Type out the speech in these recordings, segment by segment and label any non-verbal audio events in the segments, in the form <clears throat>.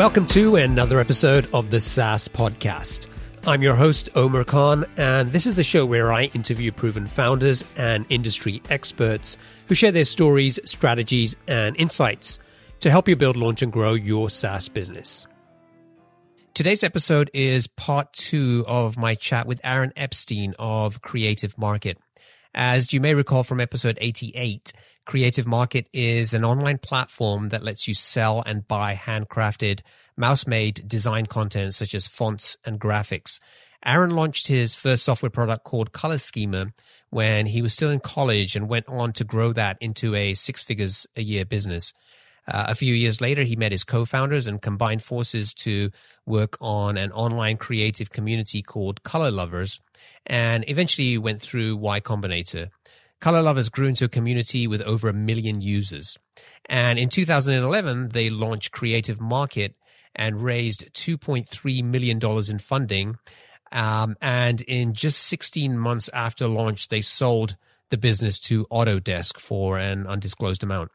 Welcome to another episode of the SaaS Podcast. I'm your host, Omer Khan, and this is the show where I interview proven founders and industry experts who share their stories, strategies, and insights to help you build, launch, and grow your SaaS business. Today's episode is part two of my chat with Aaron Epstein of Creative Market. As you may recall from episode 88, Creative Market is an online platform that lets you sell and buy handcrafted, mouse made design content such as fonts and graphics. Aaron launched his first software product called Color Schemer when he was still in college and went on to grow that into a six figures a year business. Uh, a few years later, he met his co-founders and combined forces to work on an online creative community called Color Lovers, and eventually went through Y Combinator. Color Lovers grew into a community with over a million users. And in 2011, they launched Creative Market and raised $2.3 million in funding. Um, and in just 16 months after launch, they sold the business to Autodesk for an undisclosed amount.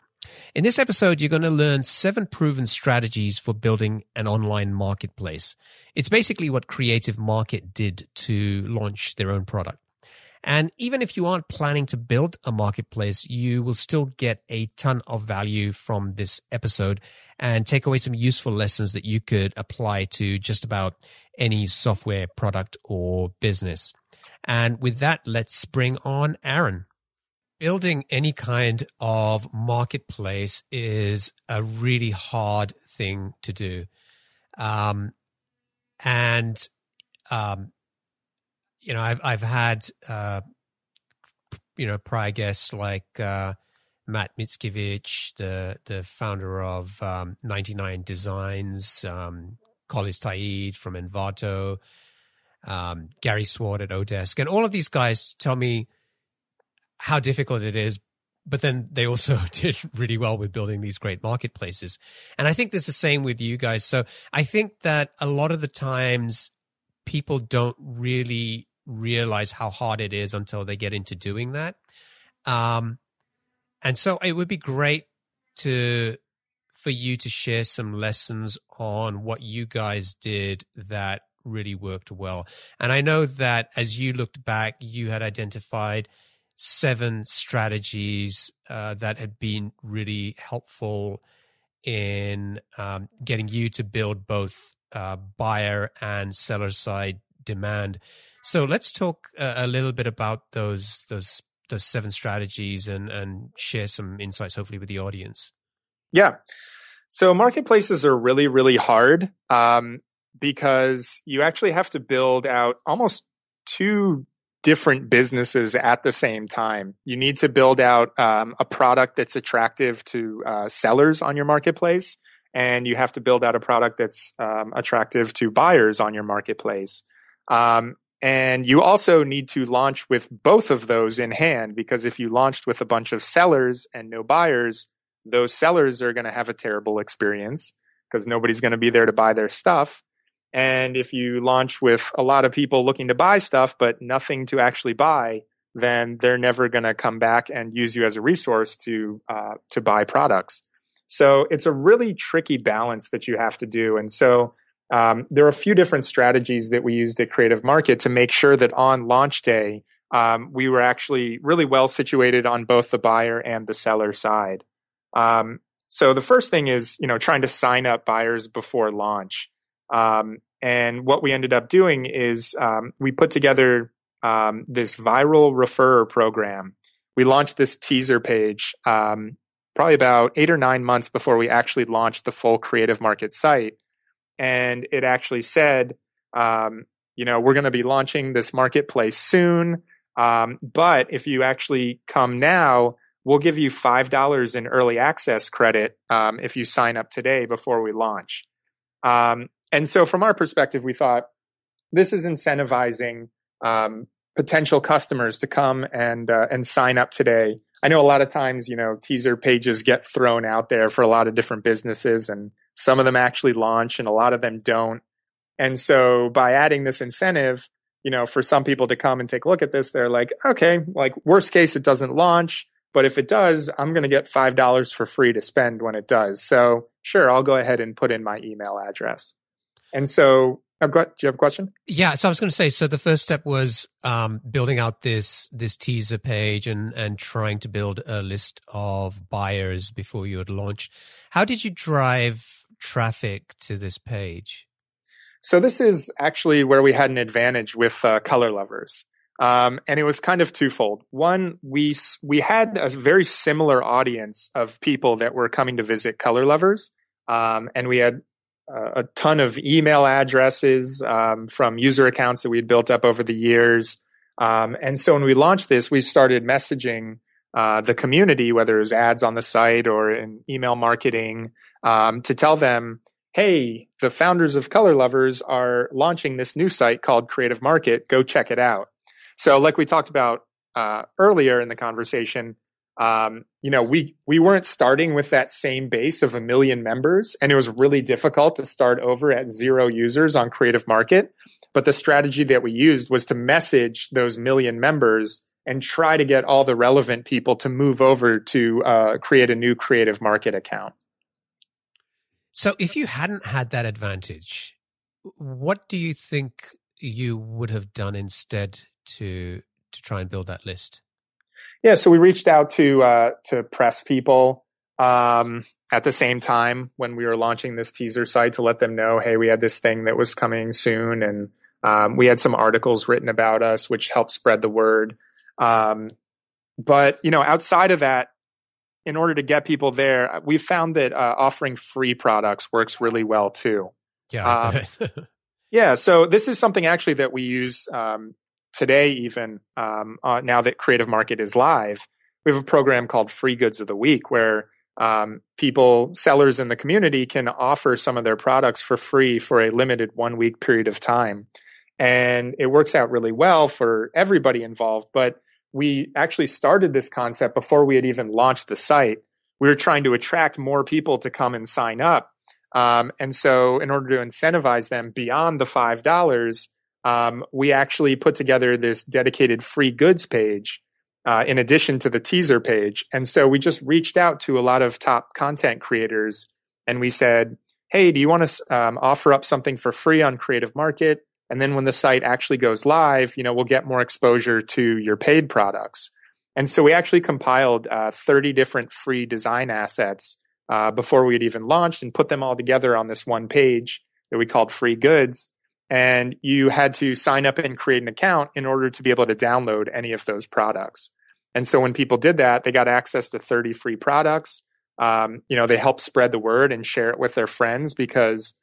In this episode, you're going to learn seven proven strategies for building an online marketplace. It's basically what Creative Market did to launch their own product. And even if you aren't planning to build a marketplace, you will still get a ton of value from this episode and take away some useful lessons that you could apply to just about any software product or business. And with that, let's bring on Aaron. Building any kind of marketplace is a really hard thing to do. Um, and, um, you know, I've, I've had, uh, you know, prior guests like, uh, Matt Mickiewicz, the, the founder of, um, 99 Designs, um, Collis Ta'eed from Envato, um, Gary Swart at Odesk. And all of these guys tell me, how difficult it is but then they also <laughs> did really well with building these great marketplaces. And I think there's the same with you guys. So I think that a lot of the times people don't really realize how hard it is until they get into doing that. Um, and so it would be great to, for you to share some lessons on what you guys did that really worked well. And I know that as you looked back, you had identified seven strategies uh, that had been really helpful in um, getting you to build both uh, buyer and seller side demand. So let's talk a, a little bit about those those those seven strategies and and share some insights, hopefully, with the audience. Yeah. So marketplaces are really really hard um, because you actually have to build out almost two different businesses at the same time. You need to build out um, a product that's attractive to uh, sellers on your marketplace, and you have to build out a product that's um, attractive to buyers on your marketplace. Um, and you also need to launch with both of those in hand because if you launched with a bunch of sellers and no buyers, those sellers are going to have a terrible experience because nobody's going to be there to buy their stuff. And if you launch with a lot of people looking to buy stuff, but nothing to actually buy, then they're never going to come back and use you as a resource to uh, to buy products. So it's a really tricky balance that you have to do. And so um, there are a few different strategies that we used at Creative Market to make sure that on launch day um, we were actually really well situated on both the buyer and the seller side. Um, so the first thing is you know trying to sign up buyers before launch. Um, and what we ended up doing is um, we put together um, this viral referrer program. We launched this teaser page probably about eight or nine months before we actually launched the full creative market site. And it actually said, um, you know, we're going to be launching this marketplace soon. Um, but if you actually come now, we'll give you $5 in early access credit um, if you sign up today before we launch. Um, and so, from our perspective, we thought this is incentivizing um, potential customers to come and uh, and sign up today. I know a lot of times, you know, teaser pages get thrown out there for a lot of different businesses, and some of them actually launch, and a lot of them don't. And so, by adding this incentive, you know, for some people to come and take a look at this, they're like, okay, like worst case, it doesn't launch. But if it does, I'm going to get $5 for free to spend when it does. So sure, I'll go ahead and put in my email address. And so I've got, do you have a question? Yeah. So I was going to say, so the first step was um, building out this this teaser page and and trying to build a list of buyers before you had launched. How did you drive traffic to this page? So this is actually where we had an advantage with uh, color lovers. Um, and it was kind of twofold. One, we we had a very similar audience of people that were coming to visit Color Lovers, um, and we had a ton of email addresses um, from user accounts that we had built up over the years. Um, and so when we launched this, we started messaging uh, the community, whether it was ads on the site or in email marketing, um, to tell them, hey, the founders of Color Lovers are launching this new site called Creative Market. Go check it out. So, like we talked about uh, earlier in the conversation, um, you know, we we weren't starting with that same base of a million members, and it was really difficult to start over at zero users on Creative Market. But the strategy that we used was to message those million members and try to get all the relevant people to move over to uh, create a new Creative Market account. So, if you hadn't had that advantage, what do you think you would have done instead to to try and build that list? Yeah, so we reached out to uh, to press people um, at the same time when we were launching this teaser site to let them know, hey, we had this thing that was coming soon, and um, we had some articles written about us, which helped spread the word. Um, but you know, outside of that, in order to get people there, we found that uh, offering free products works really well too. Yeah. Um, <laughs> yeah. So this is something actually that we use um, today, even um, uh, now that Creative Market is live, we have a program called Free Goods of the Week where um, people, sellers in the community can offer some of their products for free for a limited one week period of time. And it works out really well for everybody involved. But we actually started this concept before we had even launched the site. We were trying to attract more people to come and sign up. Um, and so, in order to incentivize them beyond the $5, um, we actually put together this dedicated free goods page uh, in addition to the teaser page. And so we just reached out to a lot of top content creators and we said, Hey, do you want to um, offer up something for free on Creative Market? And then when the site actually goes live, you know, we'll get more exposure to your paid products. And so we actually compiled uh, 30 different free design assets uh, before we had even launched and put them all together on this one page that we called free goods and you had to sign up and create an account in order to be able to download any of those products. And so when people did that, they got access to 30 free products. Um, you know, they helped spread the word and share it with their friends because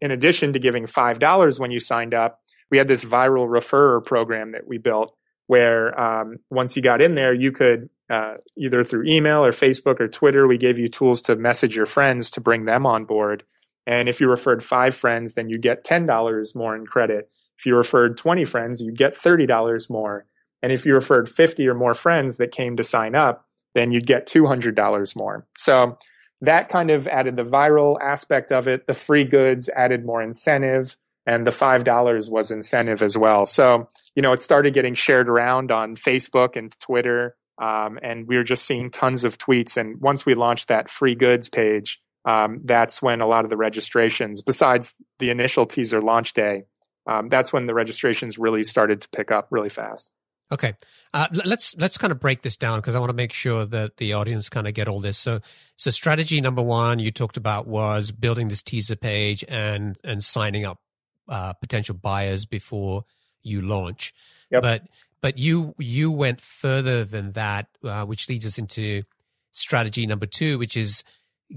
in addition to giving $5 when you signed up, we had this viral referrer program that we built where um, once you got in there, you could uh, either through email or Facebook or Twitter, we gave you tools to message your friends to bring them on board. And if you referred five friends, then you get $10 more in credit. If you referred 20 friends, you'd get $30 more. And if you referred 50 or more friends that came to sign up, then you'd get $200 more. So that kind of added the viral aspect of it. The free goods added more incentive and the $5 was incentive as well. So, you know, it started getting shared around on Facebook and Twitter. Um, and we were just seeing tons of tweets. And once we launched that free goods page, um, that's when a lot of the registrations, besides the initial teaser launch day, um, that's when the registrations really started to pick up really fast. Okay, uh, let's let's kind of break this down because I want to make sure that the audience kind of get all this. So, so strategy number one you talked about was building this teaser page and and signing up uh, potential buyers before you launch. Yep. But but you you went further than that, uh, which leads us into strategy number two, which is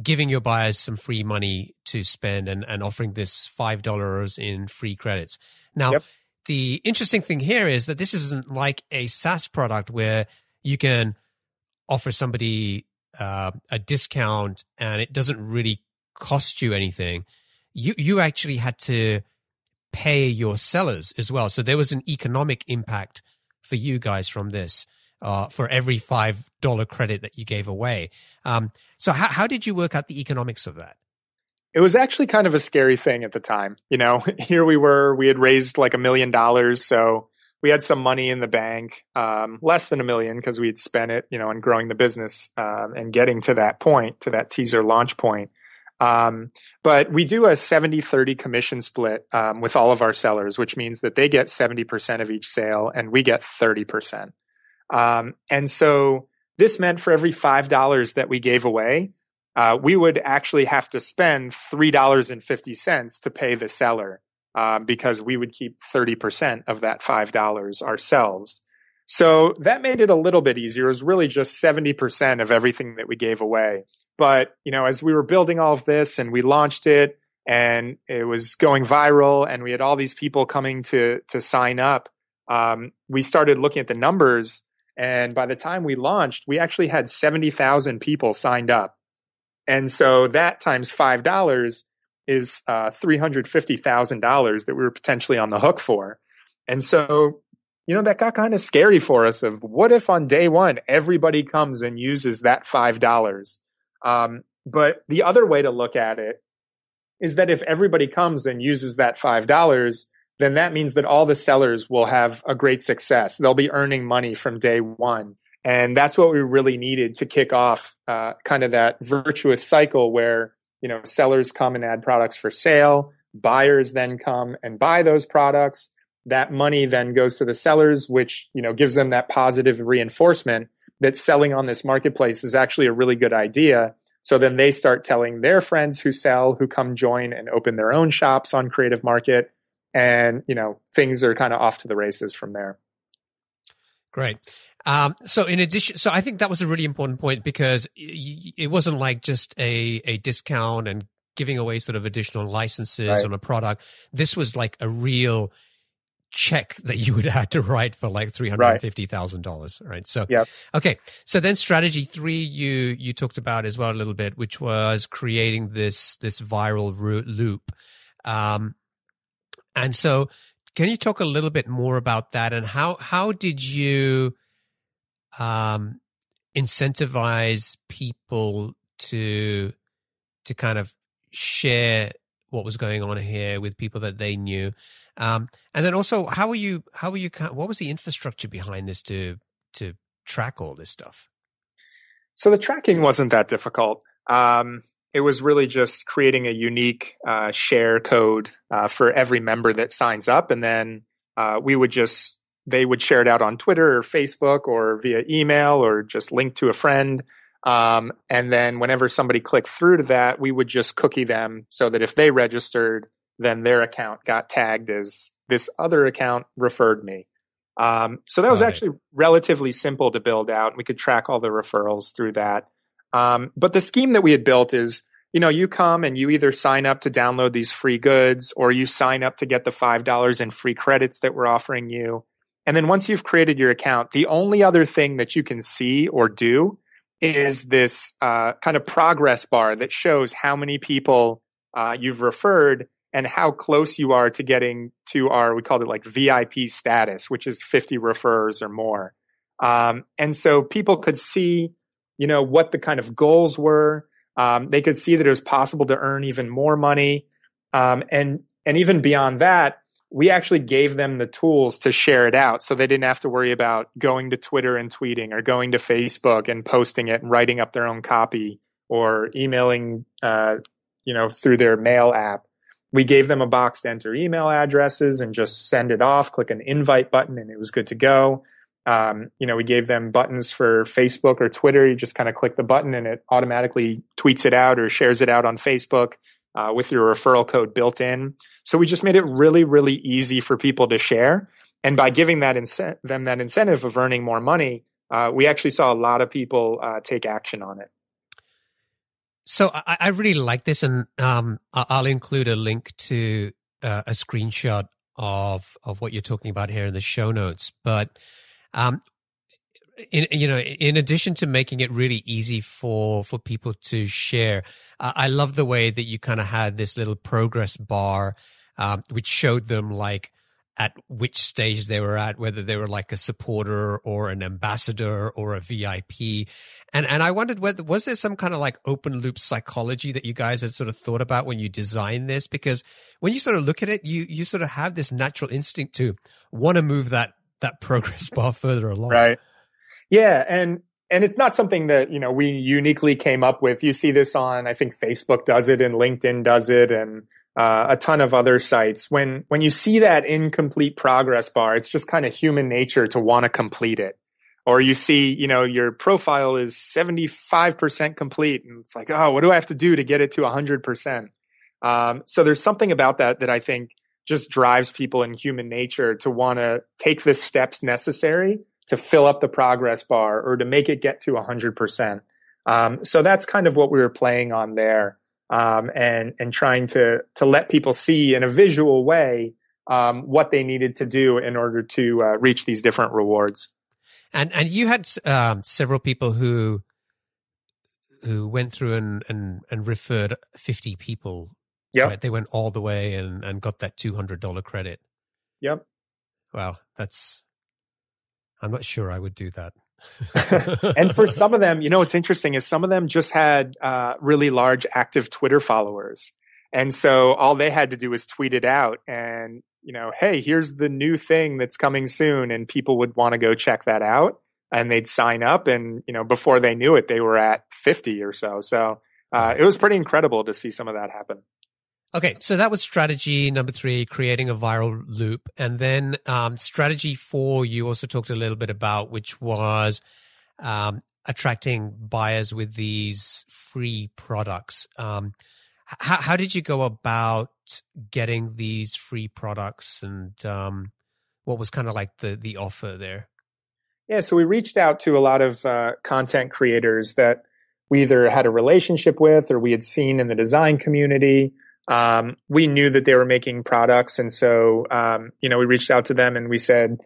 giving your buyers some free money to spend and, and offering this $5 in free credits. Now, yep. The interesting thing here is that this isn't like a SaaS product where you can offer somebody uh, a discount and it doesn't really cost you anything. You, you actually had to pay your sellers as well. So there was an economic impact for you guys from this uh, for every five dollar credit that you gave away. Um, so how how did you work out the economics of that? It was actually kind of a scary thing at the time. You know, <laughs> here we were, we had raised like a million dollars, so we had some money in the bank, um, less than a million because we had spent it, you know, on growing the business um, and getting to that point, to that teaser launch point. Um, but we do a 70 30 commission split um, with all of our sellers, which means that they get 70% of each sale and we get 30%. Um, and so this meant for every $5 that we gave away, uh, we would actually have to spend $3.50 to pay the seller uh, because we would keep 30% of that $5 ourselves. So that made it a little bit easier. It was really just 70% of everything that we gave away. But, you know, as we were building all of this and we launched it and it was going viral and we had all these people coming to, to sign up, um, we started looking at the numbers. And by the time we launched, we actually had 70,000 people signed up. And so that times $5 is uh, $350,000 that we were potentially on the hook for. And so you know, that got kind of scary for us of what if on day one, everybody comes and uses that $5? Um, but the other way to look at it is that if everybody comes and uses that $5, then that means that all the sellers will have a great success. They'll be earning money from day one. And that's what we really needed to kick off uh, kind of that virtuous cycle where, you know, sellers come and add products for sale, buyers then come and buy those products that money then goes to the sellers, which, you know, gives them that positive reinforcement that selling on this marketplace is actually a really good idea. So then they start telling their friends who sell, who come join and open their own shops on Creative Market. And, you know, things are kind of off to the races from there. Great. Um, so in addition, so I think that was a really important point because it wasn't like just a, a discount and giving away sort of additional licenses right. on a product. This was like a real check that you would <laughs> have to write for like three hundred fifty thousand dollars, right? So, yeah. Okay, so then strategy three, you you talked about as well a little bit, which was creating this this viral loop, um, and so can you talk a little bit more about that and how how did you um incentivize people to to kind of share what was going on here with people that they knew um, and then also, how were you? How were you? What was the infrastructure behind this to to track all this stuff? So the tracking wasn't that difficult. Um, it was really just creating a unique uh, share code uh, for every member that signs up, and then uh, we would just they would share it out on Twitter or Facebook or via email or just link to a friend. Um, and then whenever somebody clicked through to that, we would just cookie them so that if they registered, then their account got tagged as this other account referred me. Um, so that was actually relatively simple to build out. We could track all the referrals through that. Um, but the scheme that we had built is, you know, you come and you either sign up to download these free goods or you sign up to get the $5 in free credits that we're offering you. And then once you've created your account, the only other thing that you can see or do is this uh, kind of progress bar that shows how many people uh, you've referred and how close you are to getting to our, we called it like VIP status, which is 50 referrers or more. Um, and so people could see, you know, what the kind of goals were. Um, they could see that it was possible to earn even more money. Um, and, and even beyond that, we actually gave them the tools to share it out so they didn't have to worry about going to Twitter and tweeting or going to Facebook and posting it and writing up their own copy or emailing, uh, you know, through their mail app we gave them a box to enter email addresses and just send it off, click an invite button, and it was good to go. Um, you know, we gave them buttons for Facebook or Twitter. You just kind of click the button and it automatically tweets it out or shares it out on Facebook uh, with your referral code built in. So we just made it really, really easy for people to share. And by giving that ince- them that incentive of earning more money, uh, we actually saw a lot of people uh, take action on it. So I, I really like this, and um, I'll include a link to uh, a screenshot of of what you're talking about here in the show notes. But um, in you know, in addition to making it really easy for for people to share, uh, I love the way that you kind of had this little progress bar, um, which showed them like at which stage they were at, whether they were like a supporter or an ambassador or a VIP. And, and I wondered whether, was there some kind of like open loop psychology that you guys had sort of thought about when you designed this? Because when you sort of look at it, you, you sort of have this natural instinct to want to move that, that <laughs> progress bar further along. Right. Yeah. And, and it's not something that you know we uniquely came up with. You see this on, I think Facebook does it, and LinkedIn does it, and uh, a ton of other sites. When when you see that incomplete progress bar, it's just kind of human nature to want to complete it. Or you see, you know, your profile is seventy five percent complete, and it's like, oh, what do I have to do to get it to hundred percent? Um, so there's something about that that I think just drives people in human nature to want to take the steps necessary to fill up the progress bar or to make it get to 100%. Um, so that's kind of what we were playing on there. Um, and and trying to to let people see in a visual way um, what they needed to do in order to uh, reach these different rewards. And and you had um, several people who who went through and and, and referred fifty people. Yeah, right? they went all the way and and got that two hundred dollar credit. Yep. Wow, that's I'm not sure I would do that. <laughs> and for some of them, you know, what's interesting is some of them just had uh, really large active Twitter followers. And so all they had to do was tweet it out and, you know, hey, here's the new thing that's coming soon. And people would want to go check that out and they'd sign up. And, you know, before they knew it, they were at 50 or so. So uh, it was pretty incredible to see some of that happen. Okay, so that was strategy number three, creating a viral loop. And then um, strategy four, you also talked a little bit about, which was um, attracting buyers with these free products. Um, how, how, did you go about getting these free products and um, what was kind of like the, the offer there? Yeah, so we reached out to a lot of uh, content creators that we either had a relationship with or we had seen in the design community um, we knew that they were making products. And so, um, you know, we reached out to them and we said,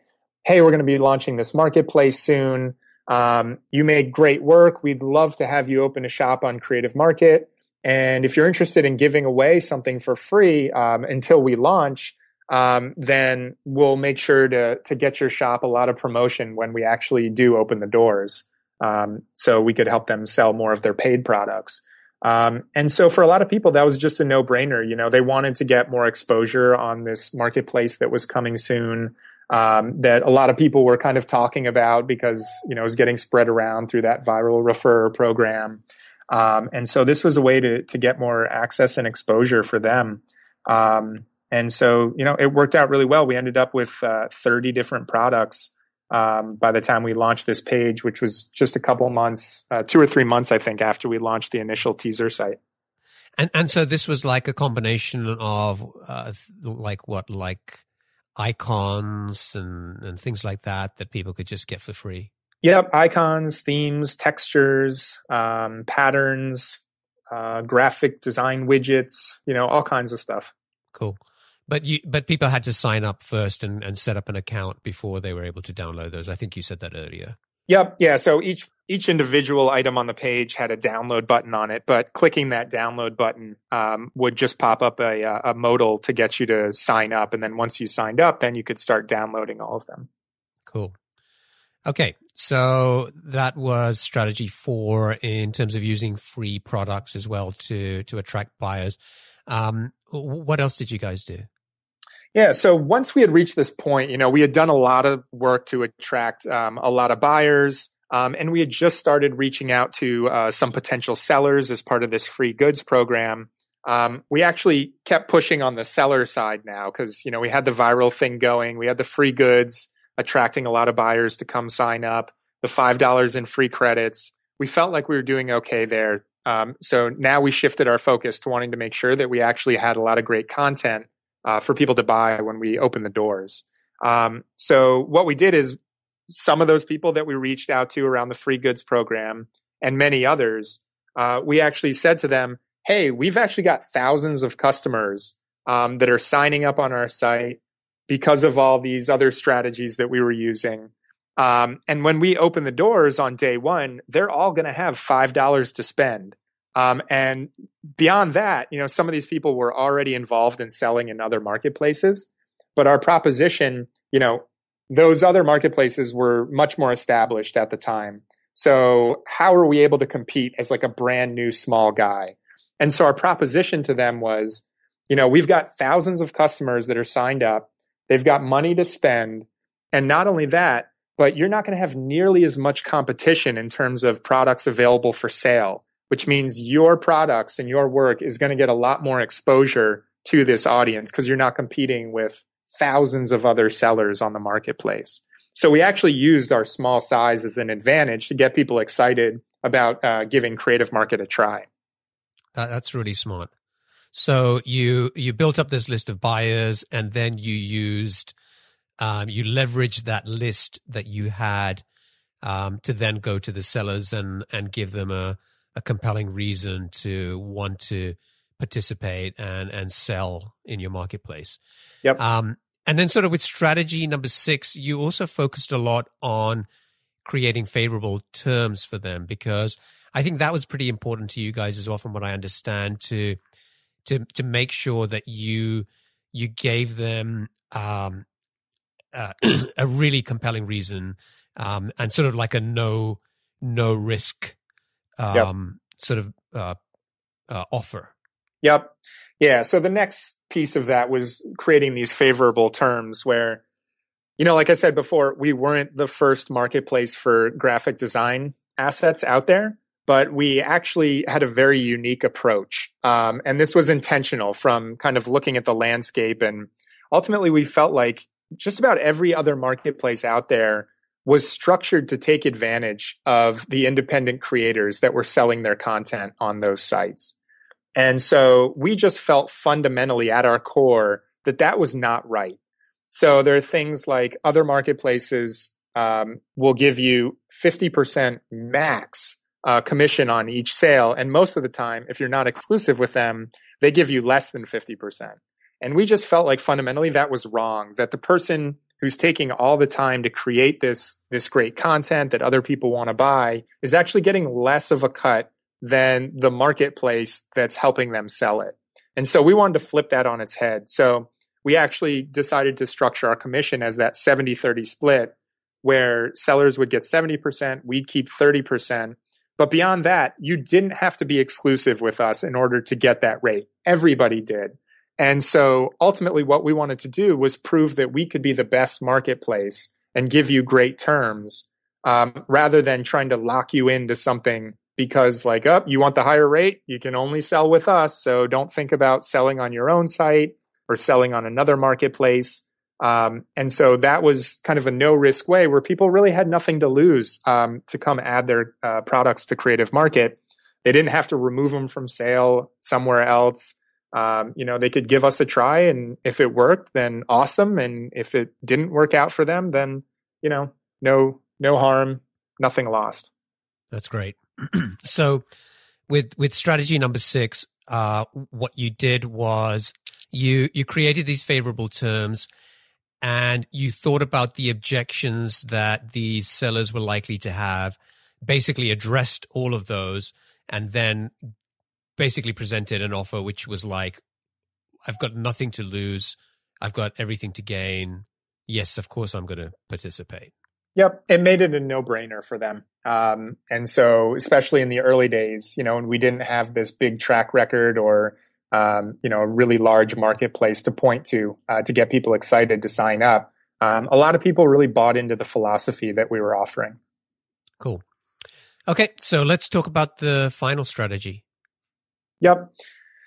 Hey, we're going to be launching this marketplace soon. Um, you made great work. We'd love to have you open a shop on Creative Market. And if you're interested in giving away something for free um, until we launch, um, then we'll make sure to to get your shop a lot of promotion when we actually do open the doors, um, so we could help them sell more of their paid products. Um, and so for a lot of people, that was just a no brainer. You know, they wanted to get more exposure on this marketplace that was coming soon. Um, that a lot of people were kind of talking about because you know it was getting spread around through that viral refer program, um, and so this was a way to to get more access and exposure for them. Um, and so you know it worked out really well. We ended up with uh, 30 different products um, by the time we launched this page, which was just a couple months, uh, two or three months, I think, after we launched the initial teaser site. And and so this was like a combination of uh, like what like icons and and things like that that people could just get for free. Yep, icons, themes, textures, um, patterns, uh, graphic design widgets, you know, all kinds of stuff. Cool. But you, but people had to sign up first and, and set up an account before they were able to download those. I think you said that earlier. Yep. Yeah. So each each individual item on the page had a download button on it, but clicking that download button um, would just pop up a, a modal to get you to sign up, and then once you signed up, then you could start downloading all of them. Cool. Okay, so that was strategy four in terms of using free products as well to to attract buyers. Um, what else did you guys do? Yeah. So once we had reached this point, you know, we had done a lot of work to attract um, a lot of buyers. Um, and we had just started reaching out to uh, some potential sellers as part of this free goods program. Um, we actually kept pushing on the seller side now because, you know, we had the viral thing going. We had the free goods attracting a lot of buyers to come sign up, the $5 in free credits. We felt like we were doing okay there. Um, so now we shifted our focus to wanting to make sure that we actually had a lot of great content uh, for people to buy when we open the doors. Um, so what we did is some of those people that we reached out to around the free goods program and many others, uh, we actually said to them, "Hey, we've actually got thousands of customers um, that are signing up on our site because of all these other strategies that we were using." Um, and when we open the doors on day one, they're all going to have five dollars to spend. Um, and beyond that, you know, some of these people were already involved in selling in other marketplaces, but our proposition, you know, those other marketplaces were much more established at the time. So how are we able to compete as like a brand new small guy? And so our proposition to them was, you know, we've got thousands of customers that are signed up. They've got money to spend. And not only that, but you're not going to have nearly as much competition in terms of products available for sale, which means your products and your work is going to get a lot more exposure to this audience because you're not competing with thousands of other sellers on the marketplace. So we actually used our small size as an advantage to get people excited about uh, giving Creative Market a try. That, that's really smart. So you you built up this list of buyers, and then you used um, you leveraged that list that you had um, to then go to the sellers and and give them a a compelling reason to want to participate and and sell in your marketplace. Yep. Um, and then sort of with strategy number six, you also focused a lot on creating favorable terms for them because I think that was pretty important to you guys as well, from what I understand, to to to make sure that you you gave them um, uh, <clears throat> a really compelling reason um, and sort of like a no no risk um, yep. sort of uh, uh, offer. Yep. Yeah. So the next piece of that was creating these favorable terms where, you know, like I said before, we weren't the first marketplace for graphic design assets out there, but we actually had a very unique approach. Um, and this was intentional from kind of looking at the landscape. And ultimately, we felt like just about every other marketplace out there was structured to take advantage of the independent creators that were selling their content on those sites. And so we just felt fundamentally at our core that that was not right. So there are things like other marketplaces um, will give you 50% max uh, commission on each sale. And most of the time, if you're not exclusive with them, they give you less than 50%. And we just felt like fundamentally that was wrong, that the person who's taking all the time to create this, this great content that other people want to buy is actually getting less of a cut than the marketplace that's helping them sell it. And so we wanted to flip that on its head. So we actually decided to structure our commission as that 70 30 split where sellers would get 70%, we'd keep 30%. But beyond that, you didn't have to be exclusive with us in order to get that rate. Everybody did. And so ultimately, what we wanted to do was prove that we could be the best marketplace and give you great terms um, rather than trying to lock you into something because like up oh, you want the higher rate? You can only sell with us so don't think about selling on your own site or selling on another marketplace. Um, and so that was kind of a no risk way where people really had nothing to lose um, to come add their uh, products to creative market. They didn't have to remove them from sale somewhere else um, you know they could give us a try and if it worked then awesome and if it didn't work out for them then you know no no harm nothing lost. That's great. <clears throat> So with with strategy number six, uh, what you did was you you created these favorable terms and you thought about the objections that these sellers were likely to have, basically addressed all of those, and then basically presented an offer which was like, I've got nothing to lose, I've got everything to gain. Yes, of course I'm going to participate. Yep, it made it a no-brainer for them. Um, and so, especially in the early days, you know, when we didn't have this big track record or um, you know a really large marketplace to point to uh, to get people excited to sign up, um, a lot of people really bought into the philosophy that we were offering. Cool. Okay, so let's talk about the final strategy. Yep.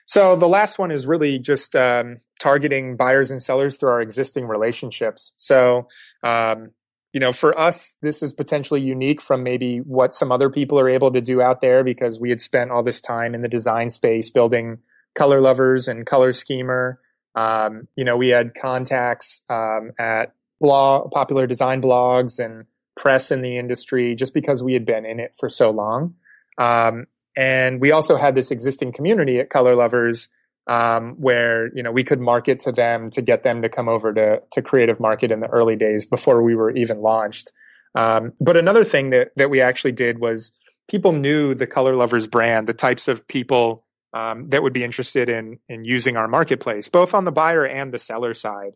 So the last one is really just um, targeting buyers and sellers through our existing relationships. So um, you know, for us, this is potentially unique from maybe what some other people are able to do out there because we had spent all this time in the design space building color lovers and color schemer. Um, you know, we had contacts um, at blog, popular design blogs and press in the industry just because we had been in it for so long. Um, and we also had this existing community at Color Lovers um, where you know we could market to them to get them to come over to to Creative Market in the early days before we were even launched. Um, but another thing that that we actually did was people knew the Color Lovers brand, the types of people um, that would be interested in in using our marketplace, both on the buyer and the seller side.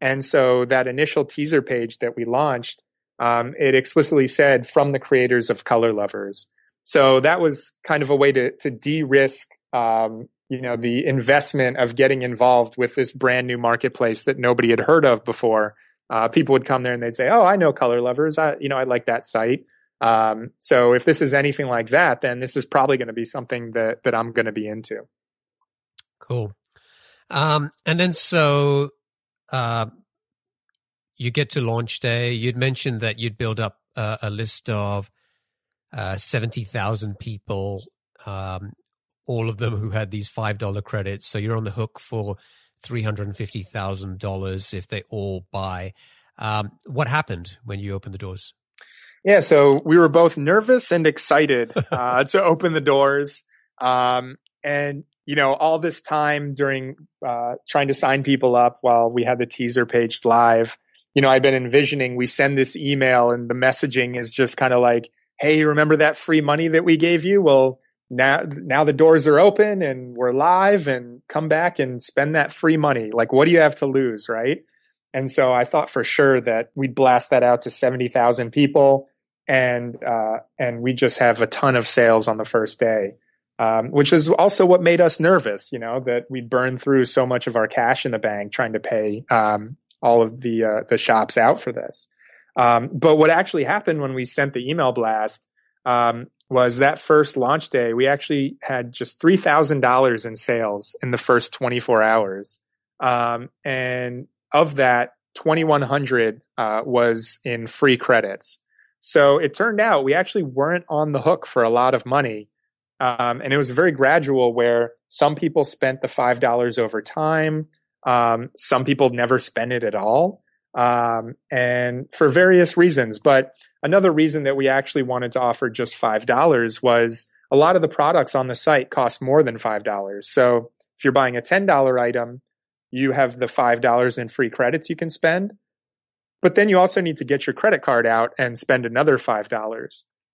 And so that initial teaser page that we launched, um, it explicitly said from the creators of Color Lovers. So that was kind of a way to to de-risk um, you know the investment of getting involved with this brand new marketplace that nobody had heard of before uh, people would come there and they'd say, "Oh, I know Color Lovers. I, you know, I like that site." Um, so if this is anything like that, then this is probably going to be something that that I'm going to be into. Cool. Um, and then so uh, you get to launch day. You'd mentioned that you'd build up uh, a list of uh, seventy thousand people, um, all of them who had these five dollar credits. So you're on the hook for three hundred and fifty thousand dollars if they all buy. Um, what happened when you opened the doors? Yeah, so we were both nervous and excited <laughs> uh, to open the doors. Um, and you know, all this time during uh, trying to sign people up while we had the teaser page live, you know, I've been envisioning we send this email and the messaging is just kind of like, "Hey, remember that free money that we gave you? Well, now now the doors are open and we're live and come back and spend that free money. Like, what do you have to lose, right?" And so I thought for sure that we'd blast that out to seventy thousand people, and uh, and we just have a ton of sales on the first day um, which is also what made us nervous. You know that we'd burn through so much of our cash in the bank trying to pay um, all of the uh, the shops out for this. Um, but what actually happened when we sent the email blast um, was that first launch day, we actually had just three thousand dollars in sales in the first twenty four hours, um, and of that, twenty one hundred uh, was in free credits. So it turned out we actually weren't on the hook for a lot of money um, and it was very gradual where some people spent the $5 over time. Um, some people never spent it at all. Um, and for various reasons. But another reason that we actually wanted to offer just $5 was a lot of the products on the site cost more than $5. So if you're buying a $10 item, you have the $5 in free credits you can spend. But then you also need to get your credit card out and spend another $5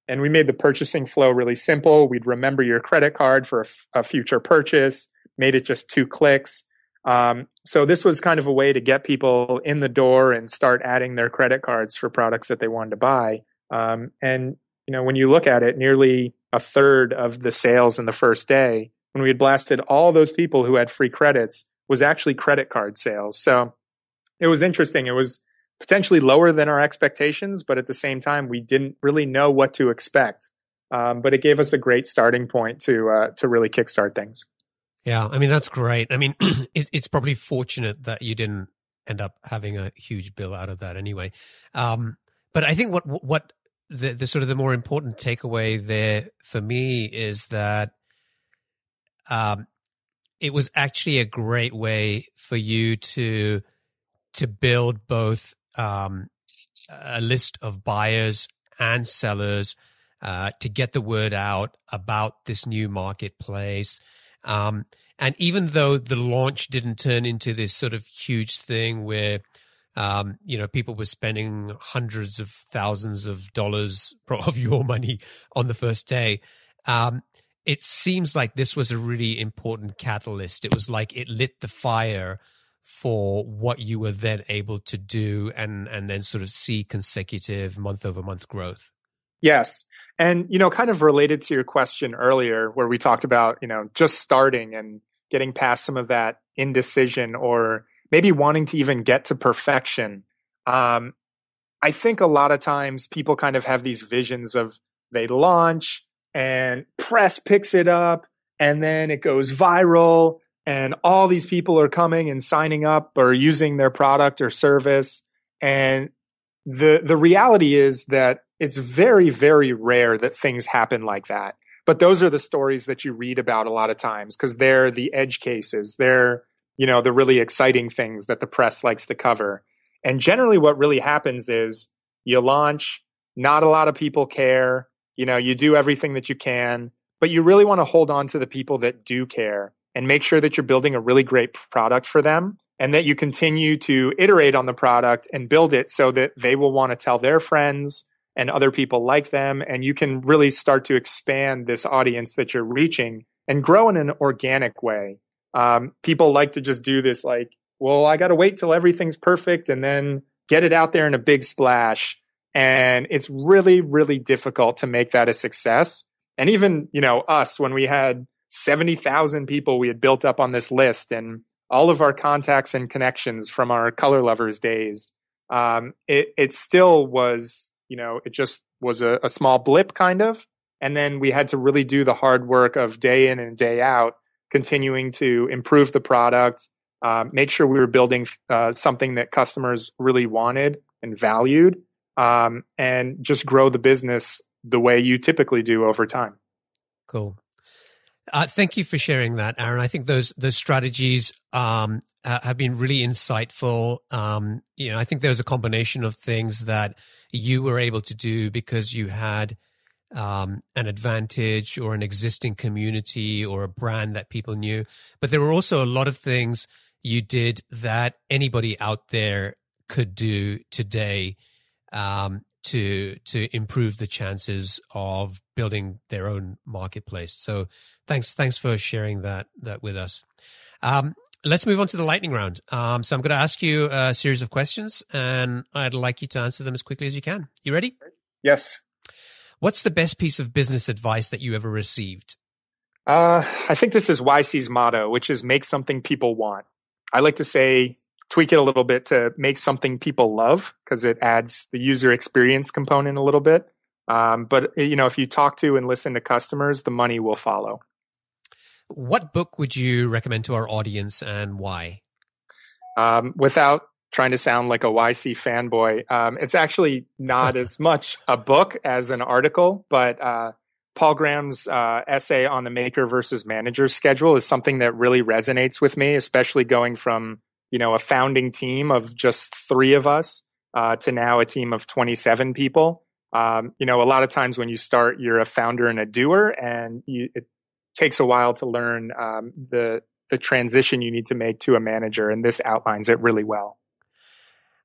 and we made the purchasing flow really simple. We'd remember your credit card for a, f- a future purchase, made it just two clicks. Um, so this was kind of a way to get people in the door and start adding their credit cards for products that they wanted to buy. Um, and you know, when you look at it, nearly a third of the sales in the first day, when we had blasted all those people who had free credits, was actually credit card sales. So it was interesting. It was potentially lower than our expectations, but at the same time, we didn't really know what to expect. Um, but it gave us a great starting point to uh, to really kickstart things. Yeah, I mean that's great. I mean, <clears throat> it, it's probably fortunate that you didn't end up having a huge bill out of that anyway. Um, but I think what what the, the sort of the more important takeaway there for me is that um, it was actually a great way for you to to build both um, a list of buyers and sellers uh, to get the word out about this new marketplace. Um, and even though the launch didn't turn into this sort of huge thing where, um, you know, people were spending hundreds of thousands of dollars <laughs> of your money on the first day, um, it seems like this was a really important catalyst. It was like it lit the fire for what you were then able to do and and then sort of see consecutive month over month growth yes and you know kind of related to your question earlier where we talked about you know just starting and getting past some of that indecision or maybe wanting to even get to perfection um, i think a lot of times people kind of have these visions of they launch and press picks it up and then it goes viral and all these people are coming and signing up or using their product or service. And the the reality is that it's very very rare that things happen like that. But those are the stories that you read about a lot of times because they're the edge cases. They're you know the really exciting things that the press likes to cover. And generally what really happens is you launch not a lot of people care. You know you do everything that you can but you really want to hold on to the people that do care and make sure that you're building a really great product for them and that you continue to iterate on the product and build it so that they will want to tell their friends and other people like them and you can really start to expand this audience that you're reaching and grow in an organic way um, people like to just do this like well i got to wait till everything's perfect and then get it out there in a big splash and it's really really difficult to make that a success and even you know us when we had 70,000 people we had built up on this list and all of our contacts and connections from our color lovers days. um, it it still was you know it just was a, a small blip kind of, and then we had to really do the hard work of day in and day out, continuing to improve the product, uh, make sure we were building uh, something that customers really wanted and valued, um, and just grow the business the way you typically do over time. Cool. Uh, thank you for sharing that, Aaron. I think those those strategies um, have been really insightful. Um, you know, I think there's a combination of things that you were able to do because you had um, an advantage or an existing community or a brand that people knew. But there were also a lot of things you did that anybody out there could do today um, to to improve the chances of building their own marketplace. So thanks thanks for sharing that that with us. Um, let's move on to the lightning round. Um, so I'm going to ask you a series of questions, and I'd like you to answer them as quickly as you can. You ready? Yes. What's the best piece of business advice that you ever received? Uh, I think this is YC's motto, which is make something people want. I like to say tweak it a little bit to make something people love because it adds the user experience component a little bit. Um, but you know, if you talk to and listen to customers, the money will follow. What book would you recommend to our audience and why? Um, without trying to sound like a YC fanboy, um, it's actually not as <laughs> much a book as an article, but uh, Paul Graham's uh, essay on the maker versus manager schedule is something that really resonates with me, especially going from you know a founding team of just three of us uh, to now a team of 27 people. Um, you know, a lot of times when you start, you're a founder and a doer, and you, it takes a while to learn um, the the transition you need to make to a manager, and this outlines it really well.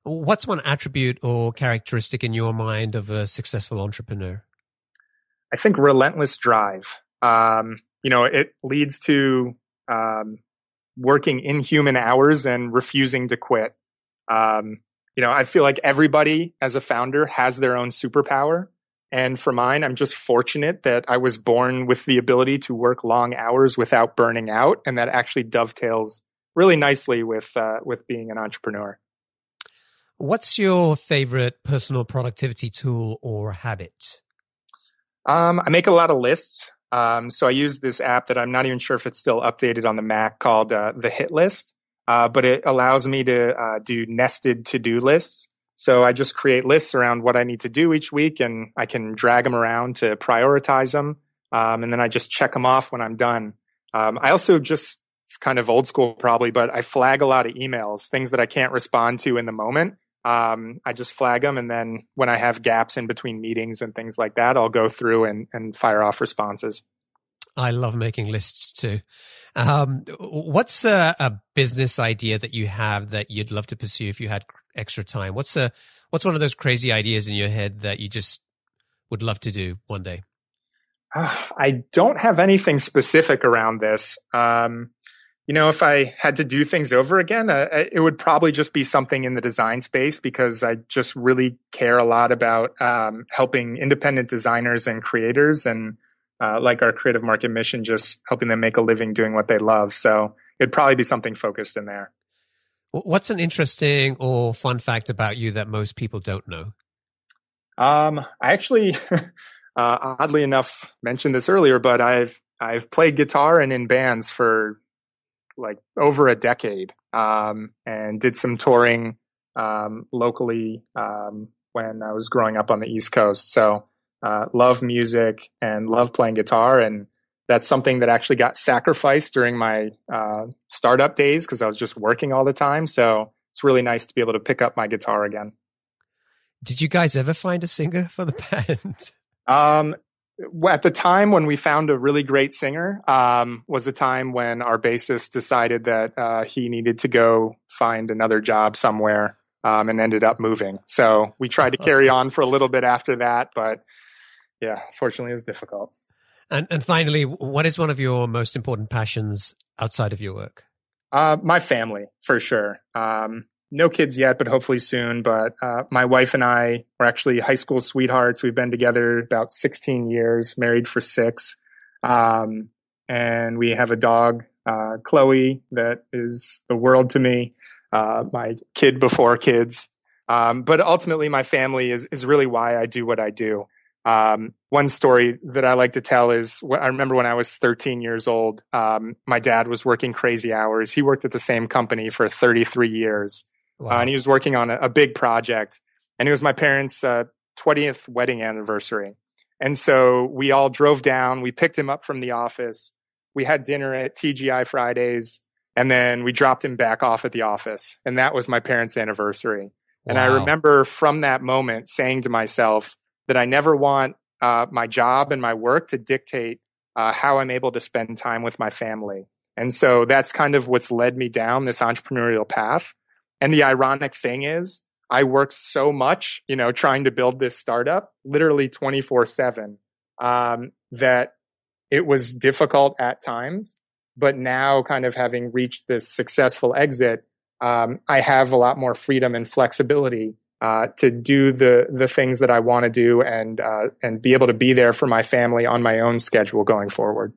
What's one attribute or characteristic in your mind of a successful entrepreneur? I think relentless drive. Um, you know, it leads to um, working inhuman hours and refusing to quit. Um, you know, I feel like everybody as a founder has their own superpower. And for mine, I'm just fortunate that I was born with the ability to work long hours without burning out. And that actually dovetails really nicely with, uh, with being an entrepreneur. What's your favorite personal productivity tool or habit? Um, I make a lot of lists. Um, so I use this app that I'm not even sure if it's still updated on the Mac called uh, the Hit List, uh, but it allows me to uh, do nested to do lists. So I just create lists around what I need to do each week, and I can drag them around to prioritize them, um, and then I just check them off when I'm done. Um, I also just it's kind of old school probably, but I flag a lot of emails, things that I can't respond to in the moment. Um, I just flag them, and then when I have gaps in between meetings and things like that, I'll go through and, and fire off responses. I love making lists too. Um, what's a, a, business idea that you have that you'd love to pursue if you had extra time? What's a what's one of those crazy ideas in your head that you just would love to do one day? Uh, I don't have anything specific around this. Um, you know, if I had to do things over again, uh, it would probably just be something in the design space because I just really care a lot about um, helping independent designers and creators and uh, like our creative market mission, just helping them make a living doing what they love. So it'd probably be something focused in there. What's an interesting or fun fact about you that most people don't know? Um, I actually, <laughs> uh, oddly enough, mentioned this earlier, but I've I've played guitar and in bands for like over a decade, um, and did some touring um, locally um, when I was growing up on the East Coast. So uh, love music and love playing guitar. And that's something that actually got sacrificed during my uh, startup days because I was just working all the time. So it's really nice to be able to pick up my guitar again. Did you guys ever find a singer for the <laughs> band? Um, at the time when we found a really great singer um, was the time when our bassist decided that uh, he needed to go find another job somewhere um, and ended up moving. So we tried to <laughs> carry on for a little bit after that, but yeah, fortunately, it was difficult. And and finally, what is one of your most important passions outside of your work? Uh, my family, for sure. Um, no kids yet, but hopefully soon. But uh, my wife and I were actually high school sweethearts. We've been together about 16 years, married for six. Um, and we have a dog, uh, Chloe, that is the world to me. Uh, my kid before kids. Um, but ultimately, my family is is really why I do what I do. Um, one story that I like to tell is I remember when I was 13 years old, um, my dad was working crazy hours. He worked at the same company for 33 years, wow. uh, and he was working on a, a, big project. And it was my parents' uh, 20th wedding anniversary. And so we all drove down. We picked him up from the office. We had dinner at TGI Fridays, and then we dropped him back off at the office. And that was my parents' anniversary. Wow. And I remember from that moment saying to myself that I never want uh, my job and my work to dictate uh, how I'm able to spend time with my family. And so that's kind of what's led me down this entrepreneurial path. And the ironic thing is, I worked so much, you know, trying to build this startup, literally 24 seven, um, that it was difficult at times. But now, kind of having reached this successful exit, um, I have a lot more freedom and flexibility uh, to do the the things that I want to do and uh, and be able to be there for my family on my own schedule going forward.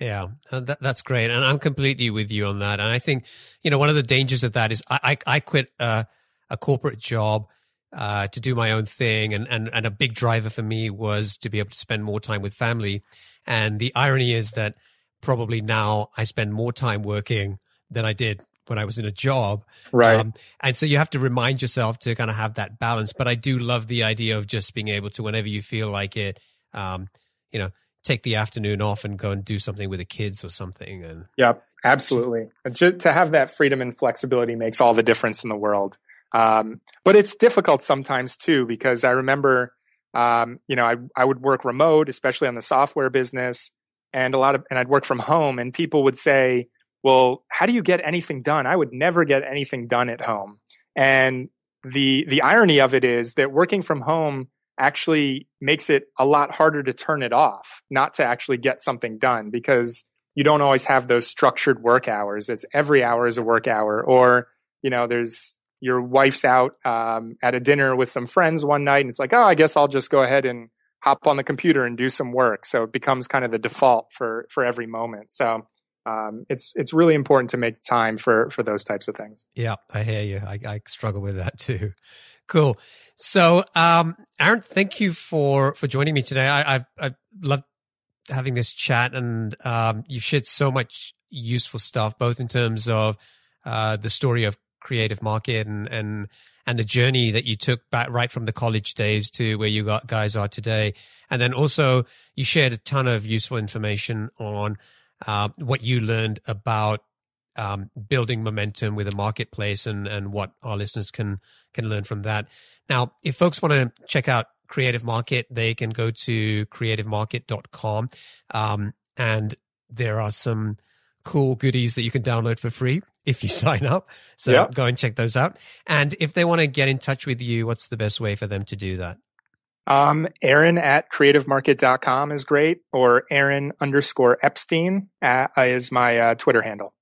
Yeah, uh, that, that's great, and I'm completely with you on that. And I think you know one of the dangers of that is I I, I quit uh, a corporate job uh, to do my own thing, and, and and a big driver for me was to be able to spend more time with family. And the irony is that probably now I spend more time working than I did when I was in a job. Right. Um, and so you have to remind yourself to kind of have that balance. But I do love the idea of just being able to, whenever you feel like it, um, you know, take the afternoon off and go and do something with the kids or something. And yep, absolutely. Just to have that freedom and flexibility makes all the difference in the world. Um, but it's difficult sometimes too, because I remember, um, you know, I, I would work remote, especially on the software business and a lot of, and I'd work from home and people would say, well, how do you get anything done? I would never get anything done at home. And the the irony of it is that working from home actually makes it a lot harder to turn it off, not to actually get something done because you don't always have those structured work hours. It's every hour is a work hour, or you know, there's your wife's out um, at a dinner with some friends one night, and it's like, oh, I guess I'll just go ahead and hop on the computer and do some work. So it becomes kind of the default for for every moment. So um, it's it's really important to make time for for those types of things. Yeah, I hear you. I, I struggle with that <laughs> too. Cool. So, um, Aaron, thank you for for joining me today. I, I've I've having this chat, and um, you've shared so much useful stuff, both in terms of uh, the story of creative market and and and the journey that you took back right from the college days to where you guys are today, and then also you shared a ton of useful information on uh, what you learned about um, building momentum with a marketplace and, and what our listeners can can learn from that. Now, if folks want to check out Creative Market, they can go to creativemarket.com. Um, and there are some cool goodies that you can download for free <laughs> if you sign up. So go and check those out. And if they want to get in touch with you, what's the best way for them to do that? Um, Aaron at creativemarket.com is great, or Aaron underscore Epstein at, uh, is my uh, Twitter handle.